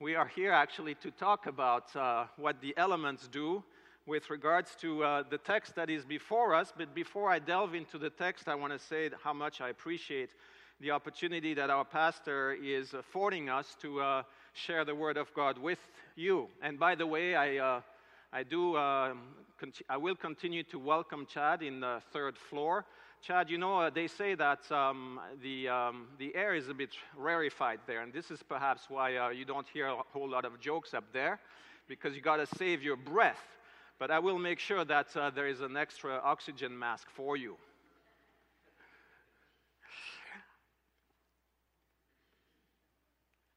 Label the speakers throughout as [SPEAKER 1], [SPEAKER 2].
[SPEAKER 1] We are here actually to talk about uh, what the elements do with regards to uh, the text that is before us. But before I delve into the text, I want to say how much I appreciate the opportunity that our pastor is affording us to uh, share the Word of God with you. And by the way, I, uh, I do, um, I will continue to welcome Chad in the third floor. Chad, you know, uh, they say that um, the, um, the air is a bit rarefied there, and this is perhaps why uh, you don't hear a whole lot of jokes up there, because you got to save your breath. But I will make sure that uh, there is an extra oxygen mask for you.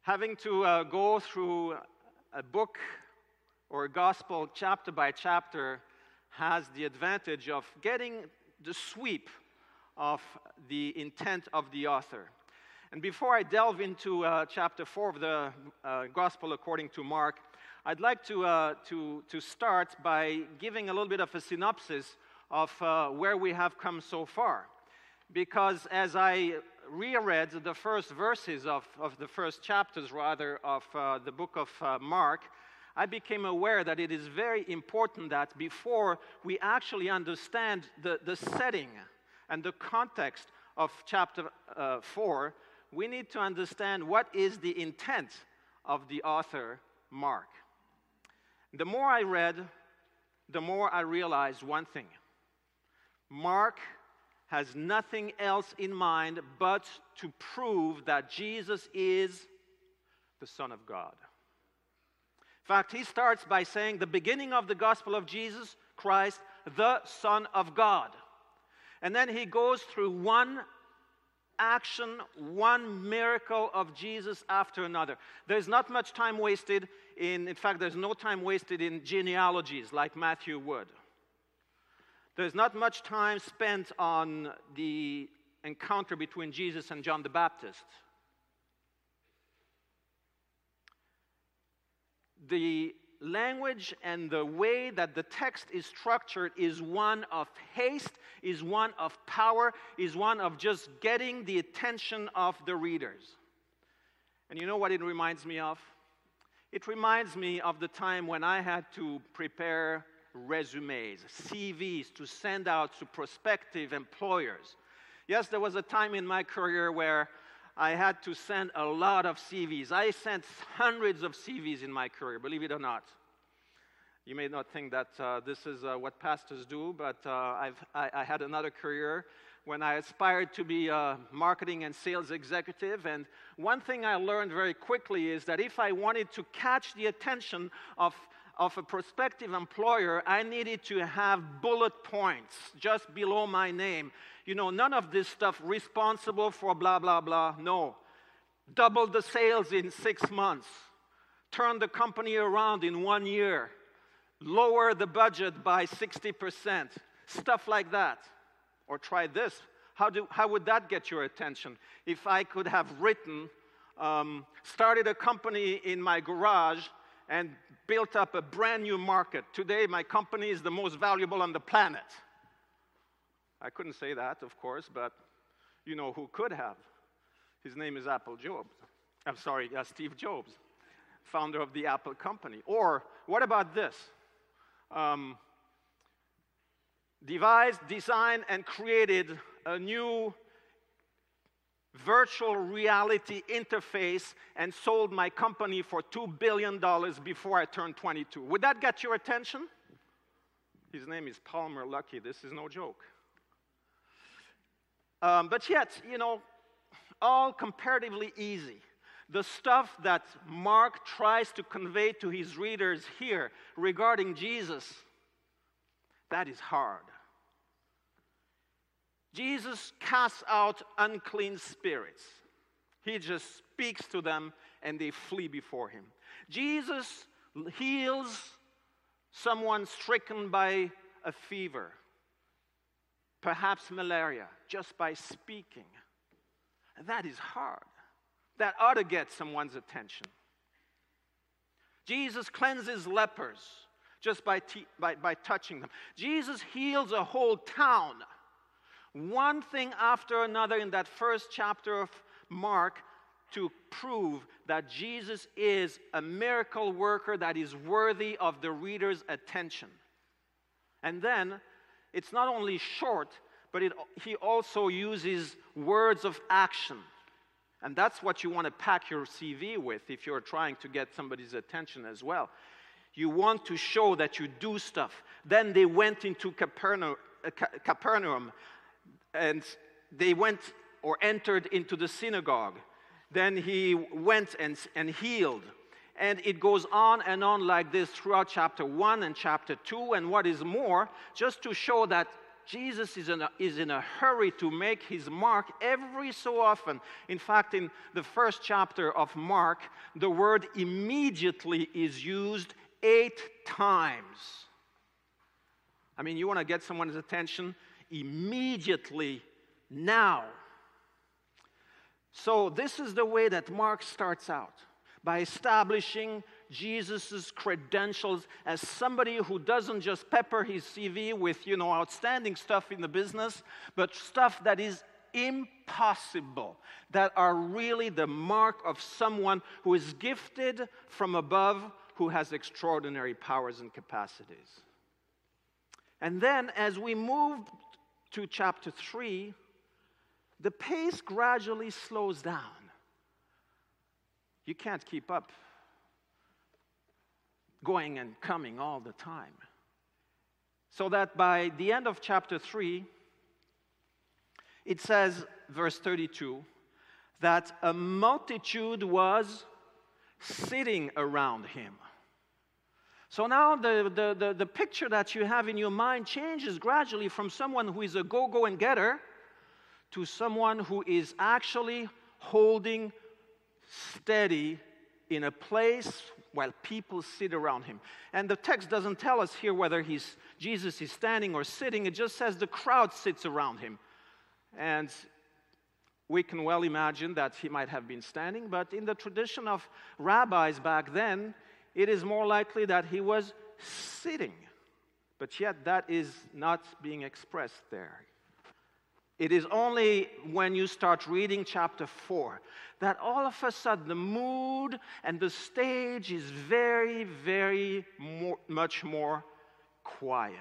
[SPEAKER 1] Having to uh, go through a book or a gospel chapter by chapter has the advantage of getting the sweep of the intent of the author. And before I delve into uh, chapter 4 of the uh, Gospel according to Mark, I'd like to, uh, to, to start by giving a little bit of a synopsis of uh, where we have come so far. Because as I reread the first verses of, of the first chapters, rather, of uh, the book of uh, Mark, I became aware that it is very important that before we actually understand the, the setting and the context of chapter uh, 4, we need to understand what is the intent of the author, Mark. The more I read, the more I realized one thing Mark has nothing else in mind but to prove that Jesus is the Son of God. In fact, he starts by saying the beginning of the gospel of Jesus Christ, the Son of God. And then he goes through one action, one miracle of Jesus after another. There's not much time wasted in, in fact, there's no time wasted in genealogies like Matthew would. There's not much time spent on the encounter between Jesus and John the Baptist. The language and the way that the text is structured is one of haste, is one of power, is one of just getting the attention of the readers. And you know what it reminds me of? It reminds me of the time when I had to prepare resumes, CVs to send out to prospective employers. Yes, there was a time in my career where I had to send a lot of CVs. I sent hundreds of CVs in my career, believe it or not. You may not think that uh, this is uh, what pastors do, but uh, I, I, had another career when I aspired to be a marketing and sales executive. And one thing I learned very quickly is that if I wanted to catch the attention of of a prospective employer, I needed to have bullet points just below my name. You know, none of this stuff responsible for blah, blah, blah. No. Double the sales in six months, turn the company around in one year, lower the budget by 60%, stuff like that. Or try this. How, do, how would that get your attention? If I could have written, um, started a company in my garage and built up a brand new market. Today, my company is the most valuable on the planet. I couldn't say that, of course, but you know who could have. His name is Apple Jobs. I'm sorry, uh, Steve Jobs, founder of the Apple company. Or what about this? Um, devised, designed, and created a new virtual reality interface and sold my company for $2 billion before I turned 22. Would that get your attention? His name is Palmer Luckey. This is no joke. Um, but yet, you know, all comparatively easy. The stuff that Mark tries to convey to his readers here regarding Jesus, that is hard. Jesus casts out unclean spirits. He just speaks to them and they flee before him. Jesus heals someone stricken by a fever, perhaps malaria, just by speaking. that is hard. That ought to get someone's attention. Jesus cleanses lepers just by, by, by touching them. Jesus heals a whole town one thing after another in that first chapter of Mark to prove that Jesus is a miracle worker that is worthy of the reader's attention. And then it's not only short, but it, he also uses words of action. And that's what you want to pack your CV with if you're trying to get somebody's attention as well. You want to show that you do stuff. Then they went into Capernaum, uh, Capernaum and they went or entered into the synagogue. Then he went and, and healed. And it goes on and on like this throughout chapter 1 and chapter 2. And what is more, just to show that Jesus is in, a, is in a hurry to make his mark every so often. In fact, in the first chapter of Mark, the word immediately is used eight times. I mean, you want to get someone's attention immediately, now. So, this is the way that Mark starts out by establishing Jesus' credentials as somebody who doesn't just pepper his CV with, you know, outstanding stuff in the business, but stuff that is impossible, that are really the mark of someone who is gifted from above, who has extraordinary powers and capacities. And then as we move to chapter 3, the pace gradually slows down. You can't keep up going and coming all the time. So that by the end of chapter 3, it says, verse 32, that a multitude was sitting around him. So now the, the, the, the, picture that you have in your mind changes gradually from someone who is a go go and getter to someone who is actually holding steady in a place while people sit around him. And the text doesn't tell us here whether he's, Jesus is standing or sitting, it just says the crowd sits around him. And we can well imagine that he might have been standing, but in the tradition of rabbis back then, it is more likely that he was sitting. But yet, that is not being expressed there. It is only when you start reading chapter 4 that all of a sudden the mood and the stage is very, very more, much more quiet.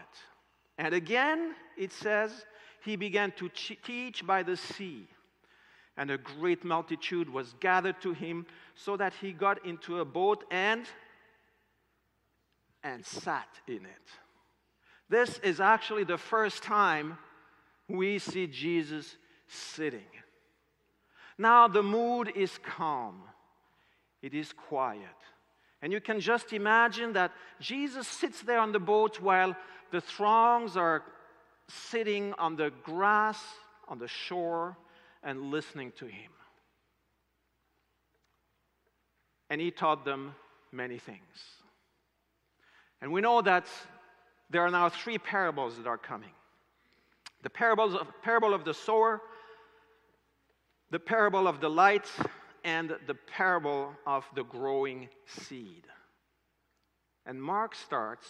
[SPEAKER 1] And again, it says, he began to teach by the sea, and a great multitude was gathered to him, so that he got into a boat and and sat in it. This is actually the first time we see Jesus sitting. Now the mood is calm, it is quiet. And you can just imagine that Jesus sits there on the boat while the throngs are sitting on the grass on the shore and listening to him. And he taught them many things. And we know that there are now three parables that are coming the parables of, parable of the sower, the parable of the light, and the parable of the growing seed. And Mark starts,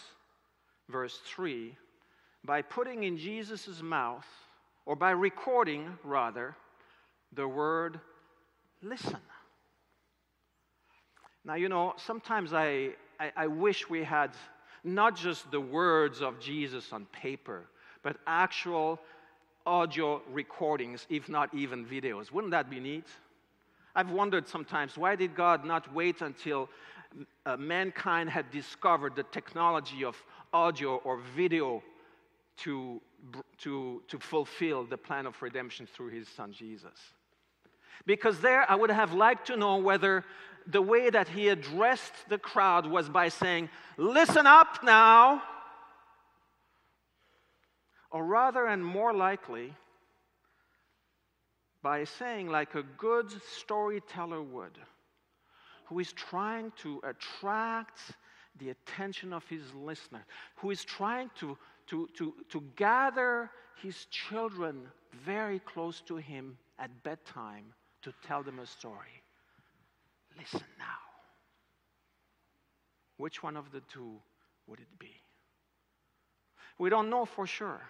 [SPEAKER 1] verse 3, by putting in Jesus' mouth, or by recording, rather, the word listen. Now, you know, sometimes I, I, I wish we had not just the words of Jesus on paper, but actual audio recordings, if not even videos. Wouldn't that be neat? I've wondered sometimes why did God not wait until uh, mankind had discovered the technology of audio or video to, to, to fulfill the plan of redemption through his son Jesus? Because there I would have liked to know whether the way that he addressed the crowd was by saying, Listen up now. Or rather, and more likely, by saying, like a good storyteller would, who is trying to attract the attention of his listener, who is trying to, to, to, to gather his children very close to him at bedtime to tell them a story. Listen now. Which one of the two would it be? We don't know for sure.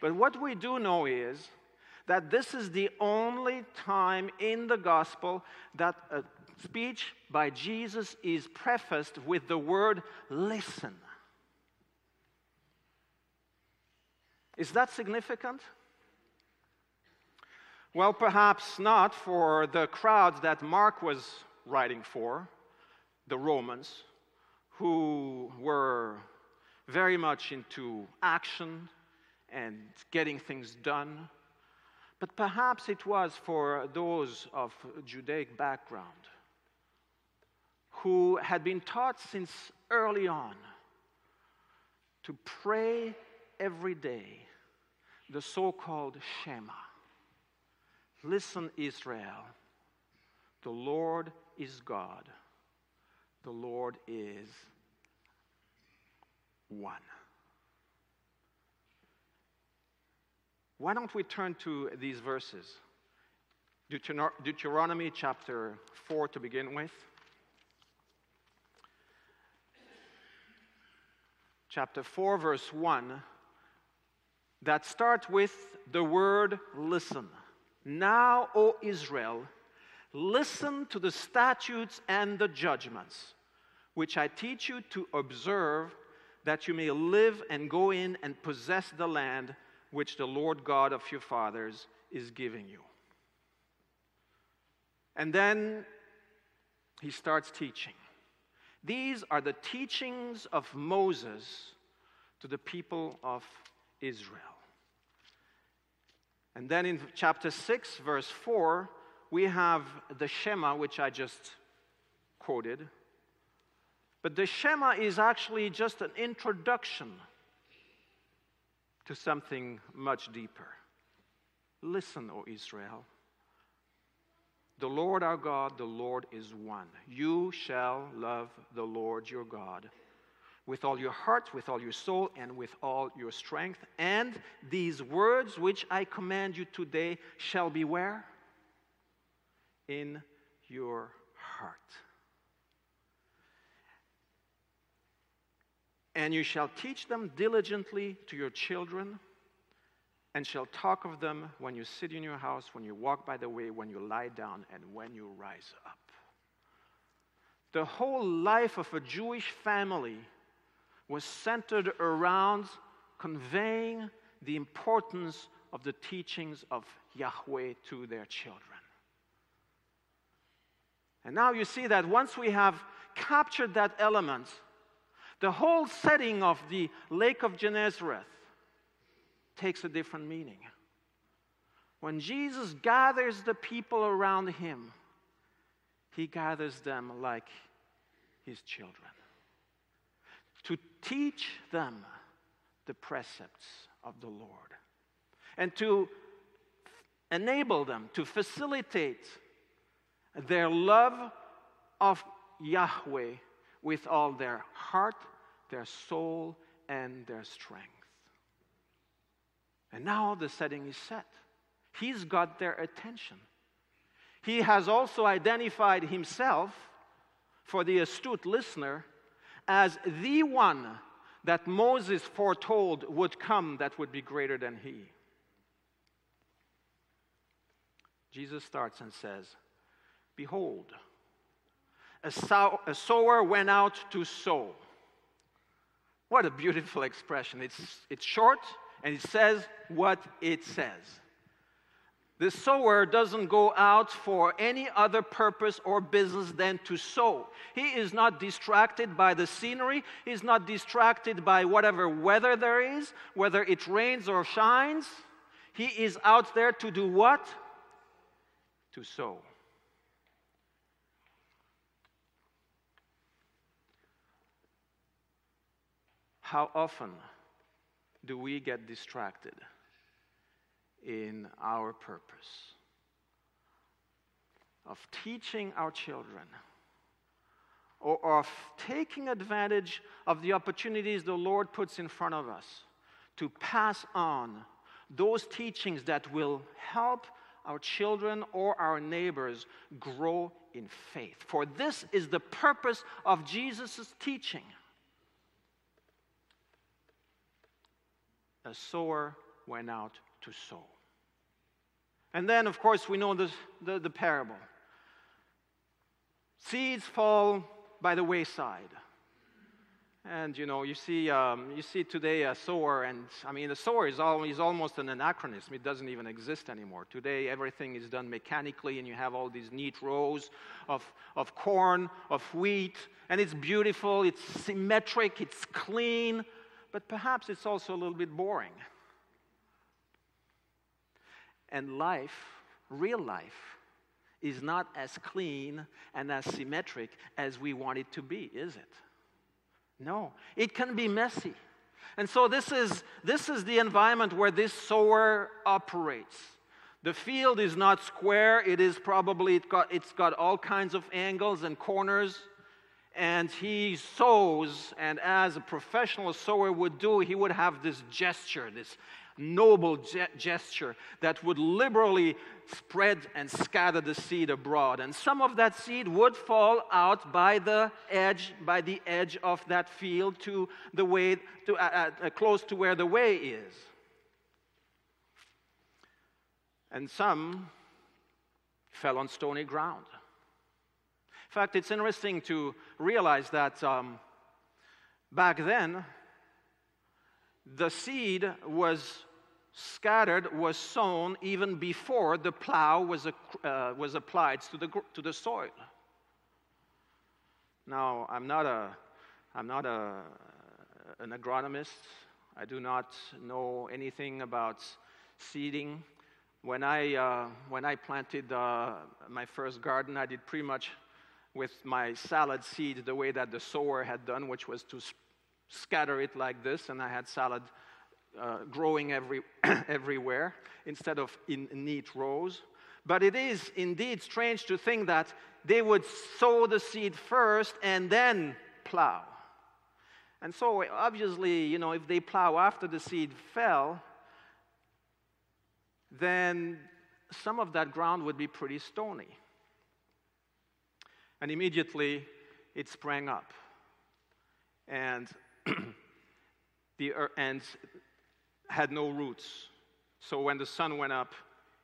[SPEAKER 1] But what we do know is that this is the only time in the gospel that a speech by Jesus is prefaced with the word listen. Is that significant? Well, perhaps not for the crowds that Mark was writing for, the Romans, who were very much into action and getting things done. But perhaps it was for those of Judaic background who had been taught since early on to pray every day the so called Shema. Listen, Israel, the Lord is God, the Lord is one. Why don't we turn to these verses? Deuteronomy chapter 4 to begin with. Chapter 4, verse 1, that starts with the word listen. Now, O Israel, listen to the statutes and the judgments, which I teach you to observe, that you may live and go in and possess the land which the Lord God of your fathers is giving you. And then he starts teaching. These are the teachings of Moses to the people of Israel. And then in chapter 6, verse 4, we have the Shema, which I just quoted. But the Shema is actually just an introduction to something much deeper. Listen, O Israel. The Lord our God, the Lord is one. You shall love the Lord your God with all your heart, with all your soul, and with all your strength. And these words which I command you today shall be where? In your heart. And you shall teach them diligently to your children, and shall talk of them when you sit in your house, when you walk by the way, when you lie down, and when you rise up. The whole life of a Jewish family was centered around conveying the importance of the teachings of Yahweh to their children. And now you see that once we have captured that element, the whole setting of the Lake of Gennesareth takes a different meaning. When Jesus gathers the people around him, he gathers them like his children to teach them the precepts of the Lord and to enable them to facilitate their love of Yahweh with all their heart, their soul, and their strength. And now the setting is set. He's got their attention. He has also identified himself for the astute listener as the one that Moses foretold would come that would be greater than he. Jesus starts and says, Behold, a, sow- a sower went out to sow. What a beautiful expression. It's, it's short and it says what it says. The sower doesn't go out for any other purpose or business than to sow. He is not distracted by the scenery. He's not distracted by whatever weather there is, whether it rains or shines. He is out there to do what? To sow. How often do we get distracted? in our purpose of teaching our children or of taking advantage of the opportunities the Lord puts in front of us to pass on those teachings that will help our children or our neighbors grow in faith. For this is the purpose of Jesus' teaching. A sower went out to sow. And then, of course, we know the, the, the parable. Seeds fall by the wayside. And you know, you see, um, you see today a sower, and I mean, the sower is, all, is almost an anachronism. It doesn't even exist anymore. Today, everything is done mechanically, and you have all these neat rows of, of corn, of wheat, and it's beautiful, it's symmetric, it's clean, but perhaps it's also a little bit boring. And life, real life, is not as clean and as symmetric as we want it to be, is it? No, it can be messy. And so this is, this is the environment where this sower operates. The field is not square, it is probably, it got, it's got all kinds of angles and corners. And he sows, and as a professional sower would do, he would have this gesture, this noble ge- gesture that would liberally spread and scatter the seed abroad. And some of that seed would fall out by the edge, by the edge of that field to the way, to, uh, uh, close to where the way is. And some fell on stony ground. In fact, it's interesting to realize that um, back then, the seed was scattered, was sown even before the plow was, uh, was applied to the, to the soil. Now, I'm not, a, I'm not a, an agronomist. I do not know anything about seeding. When I, uh, when I planted uh, my first garden, I did pretty much with my salad seed the way that the sower had done, which was to scatter it like this, and I had salad uh, growing every, everywhere instead of in neat rows. But it is indeed strange to think that they would sow the seed first and then plow. And so, obviously, you know, if they plow after the seed fell, then some of that ground would be pretty stony. And immediately it sprang up. And the, and had no roots. So when the sun went up,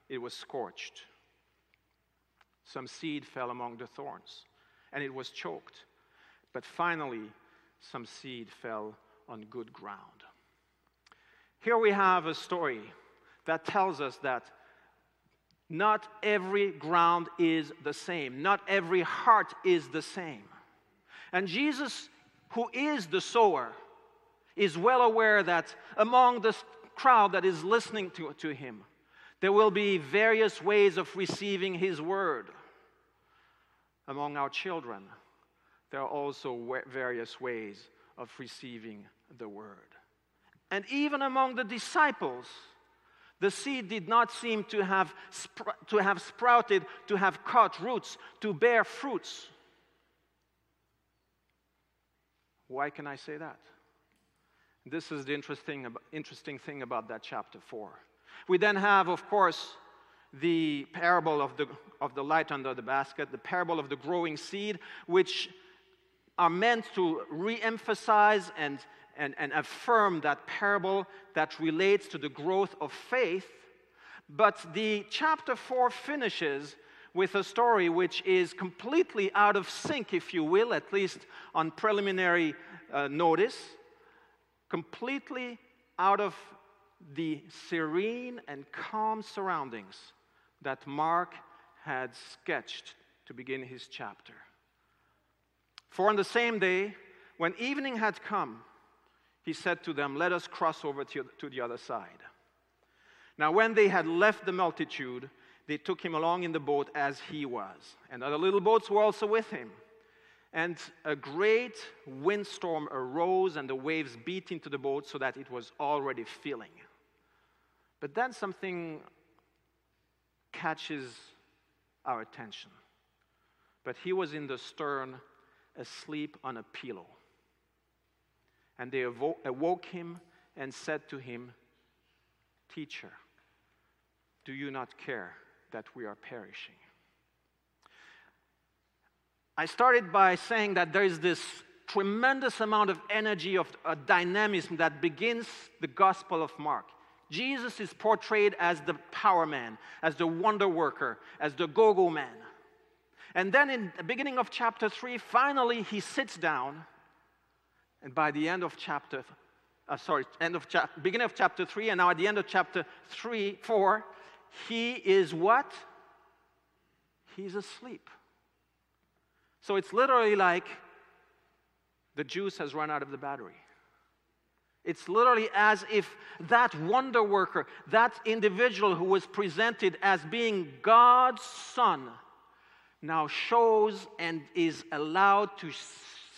[SPEAKER 1] it was scorched. Some seed fell among the thorns, and it was choked. But finally, some seed fell on good ground. Here we have a story that tells us that not every ground is the same, not every heart is the same. And Jesus, who is the sower, is well aware that among the crowd that is listening to, to him, there will be various ways of receiving his word. Among our children, there are also various ways of receiving the word. And even among the disciples, the seed did not seem to have, to have sprouted, to have cut roots, to bear fruits. Why can I say that? This is the interesting, interesting thing about that chapter 4. We then have, of course, the parable of the, of the light under the basket, the parable of the growing seed, which are meant to re emphasize and, and, and affirm that parable that relates to the growth of faith. But the chapter 4 finishes with a story which is completely out of sync, if you will, at least on preliminary uh, notice completely out of the serene and calm surroundings that Mark had sketched to begin his chapter. For on the same day, when evening had come, he said to them, Let us cross over to, the other side. Now, when they had left the multitude, they took him along in the boat as he was, and other little boats were also with him. And a great windstorm arose, and the waves beat into the boat so that it was already filling. But then something catches our attention. But he was in the stern, asleep on a pillow. And they awoke him and said to him, Teacher, do you not care that we are perishing? I started by saying that there is this tremendous amount of energy, of a dynamism that begins the Gospel of Mark. Jesus is portrayed as the power man, as the wonder worker, as the go go man. And then in the beginning of chapter 3, finally he sits down. And by the end of chapter, uh, sorry, end of cha- beginning of chapter 3, and now at the end of chapter 3, 4, he is what? He's asleep. So it's literally like the juice has run out of the battery. It's literally as if that wonder worker, that individual who was presented as being God's son, now shows and is allowed to,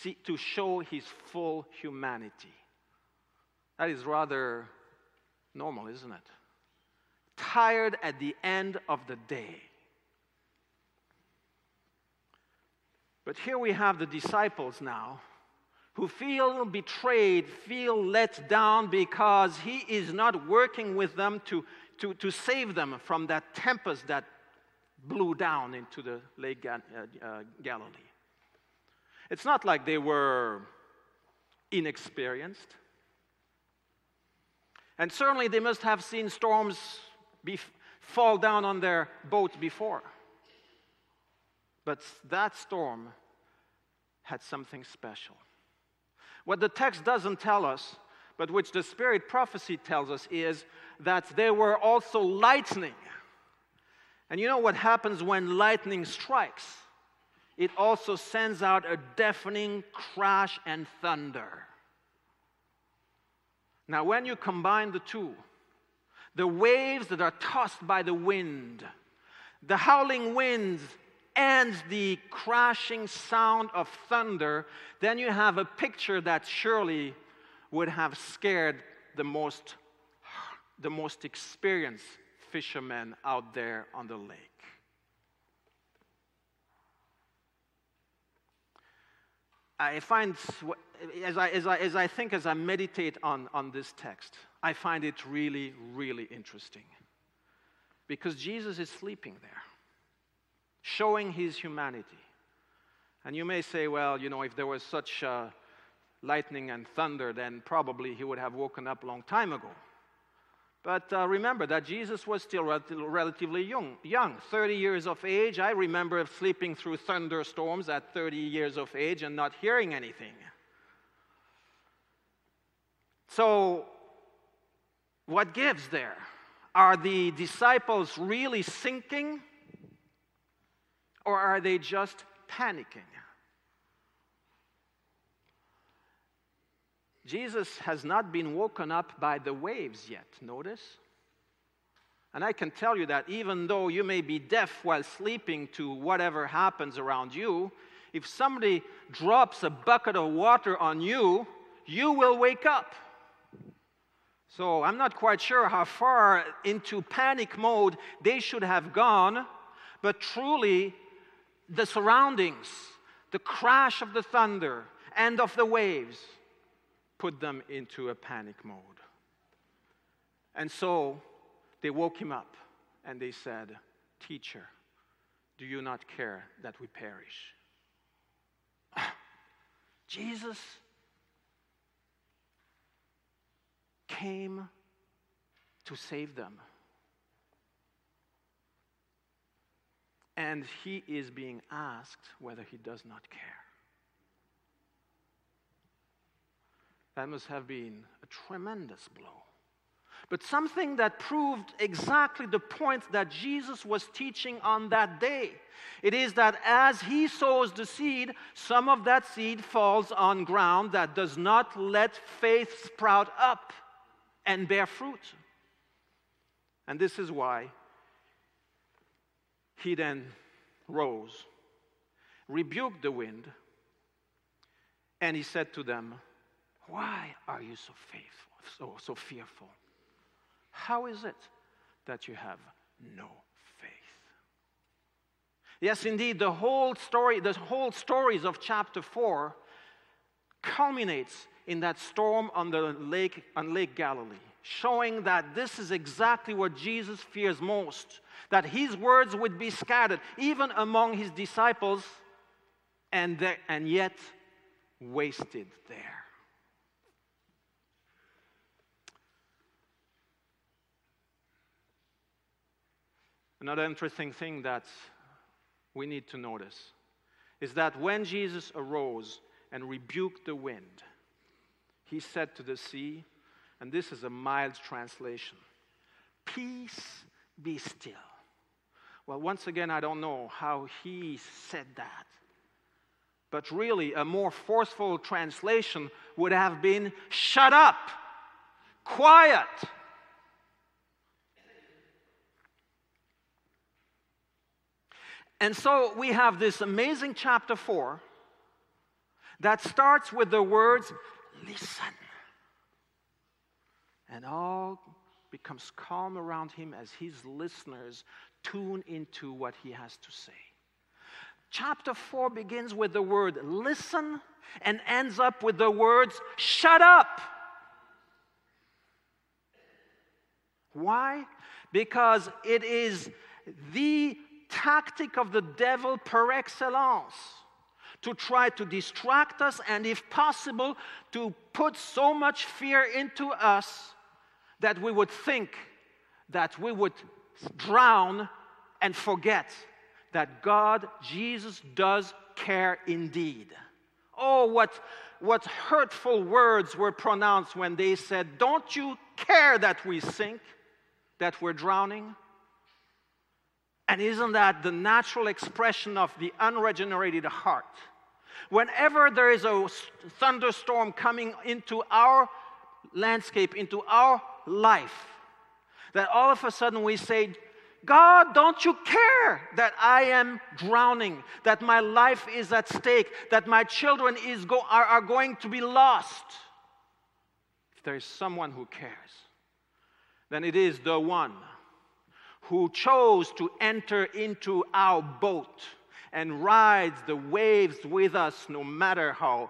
[SPEAKER 1] see, to show his full humanity. That is rather normal, isn't it? Tired at the end of the day. But here we have the disciples now who feel betrayed, feel let down because he is not working with them to, to, to save them from that tempest that blew down into the Lake Ga- uh, uh, Galilee. It's not like they were inexperienced. And certainly they must have seen storms be, fall down on their boats before. But that storm had something special. What the text doesn't tell us, but which the Spirit prophecy tells us, is that there were also lightning. And you know what happens when lightning strikes? It also sends out a deafening crash and thunder. Now, when you combine the two, the waves that are tossed by the wind, the howling winds and the crashing sound of thunder, then you have a picture that surely would have scared the most, the most experienced fishermen out there on the lake. I find, as I, as I, as I think, as I meditate on, on this text, I find it really, really interesting. Because Jesus is sleeping there showing his humanity. And you may say, well, you know, if there was such uh, lightning and thunder, then probably he would have woken up a long time ago. But uh, remember that Jesus was still relatively young, young, 30 years of age. I remember sleeping through thunderstorms at 30 years of age and not hearing anything. So, what gives there? Are the disciples really sinking? Or are they just panicking? Jesus has not been woken up by the waves yet, notice? And I can tell you that even though you may be deaf while sleeping to whatever happens around you, if somebody drops a bucket of water on you, you will wake up. So I'm not quite sure how far into panic mode they should have gone, but truly the surroundings, the crash of the thunder and of the waves put them into a panic mode. And so they woke him up and they said, Teacher, do you not care that we perish? Jesus came to save them. and he is being asked whether he does not care. That must have been a tremendous blow. But something that proved exactly the point that Jesus was teaching on that day. It is that as he sows the seed, some of that seed falls on ground that does not let faith sprout up and bear fruit. And this is why he then rose, rebuked the wind, and he said to them, Why are you so faithful, so, so fearful? How is it that you have no faith? Yes, indeed, the whole story, the whole stories of chapter 4 culminates in that storm on the lake on Lake Galilee, showing that this is exactly what Jesus fears most that his words would be scattered even among his disciples and, and yet wasted there. Another interesting thing that we need to notice is that when Jesus arose and rebuked the wind, he said to the sea, and this is a mild translation Peace be still. Well, once again, I don't know how he said that. But really, a more forceful translation would have been shut up, quiet. And so we have this amazing chapter 4 that starts with the words, listen. And all becomes calm around him as his listeners tune into what he has to say. Chapter 4 begins with the word listen and ends up with the words shut up. Why? Because it is the tactic of the devil par excellence to try to distract us and, if possible, to put so much fear into us that we would think that we would drown and forget that God, Jesus, does care indeed. Oh, what, what hurtful words were pronounced when they said, Don't you care that we sink, that we're drowning? And isn't that the natural expression of the unregenerated heart? Whenever there is a thunderstorm coming into our landscape, into our life, that all of a sudden we say, God, don't you care that I am drowning, that my life is at stake, that my children is go, are, are going to be lost? If there is someone who cares, then it is the one who chose to enter into our boat and rides the waves with us no matter how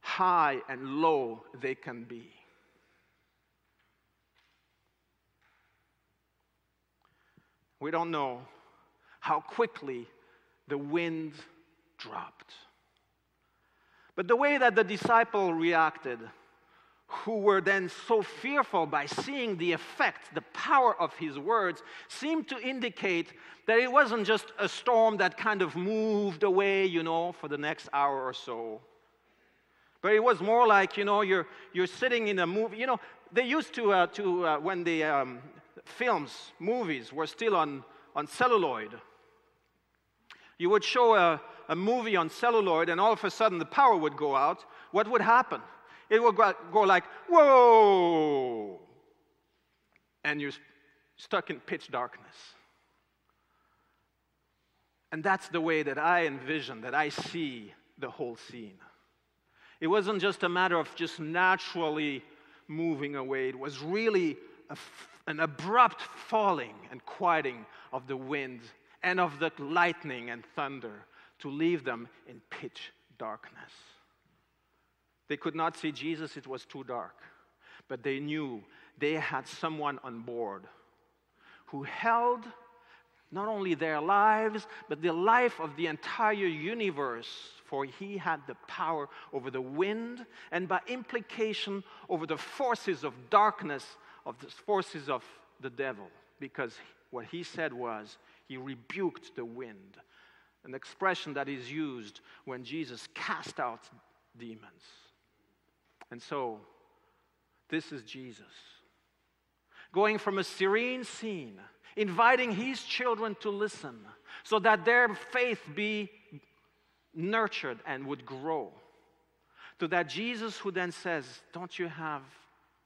[SPEAKER 1] high and low they can be. We don't know how quickly the wind dropped. But the way that the disciple reacted, who were then so fearful by seeing the effect, the power of his words, seemed to indicate that it wasn't just a storm that kind of moved away, you know, for the next hour or so. But it was more like, you know, you're, you're sitting in a movie. You know, they used to, uh, to uh, when the um, films, movies were still on, on celluloid. You would show a, a movie on celluloid, and all of a sudden the power would go out. What would happen? It would go, go like, whoa! And you're stuck in pitch darkness. And that's the way that I envision, that I see the whole scene. It wasn't just a matter of just naturally moving away, it was really an abrupt falling and quieting of the wind and of the lightning and thunder to leave them in pitch darkness. They could not see Jesus, it was too dark. But they knew they had someone on board who held not only their lives, but the life of the entire universe, for he had the power over the wind and by implication over the forces of darkness of the forces of the devil because what he said was he rebuked the wind, an expression that is used when Jesus cast out demons. And so, this is Jesus. Going from a serene scene, inviting his children to listen so that their faith be nurtured and would grow. To that Jesus who then says, Don't you have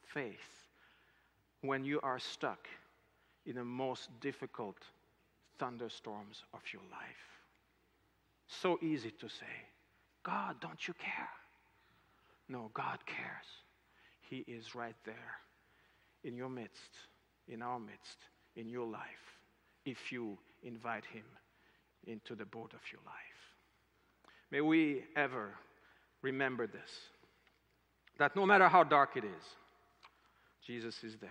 [SPEAKER 1] faith? when you are stuck in the most difficult thunderstorms of your life. So easy to say, God, don't you care? No, God cares. He is right there in your midst, in our midst, in your life, if you invite Him into the boat of your life. May we ever remember this that no matter how dark it is, Jesus is there.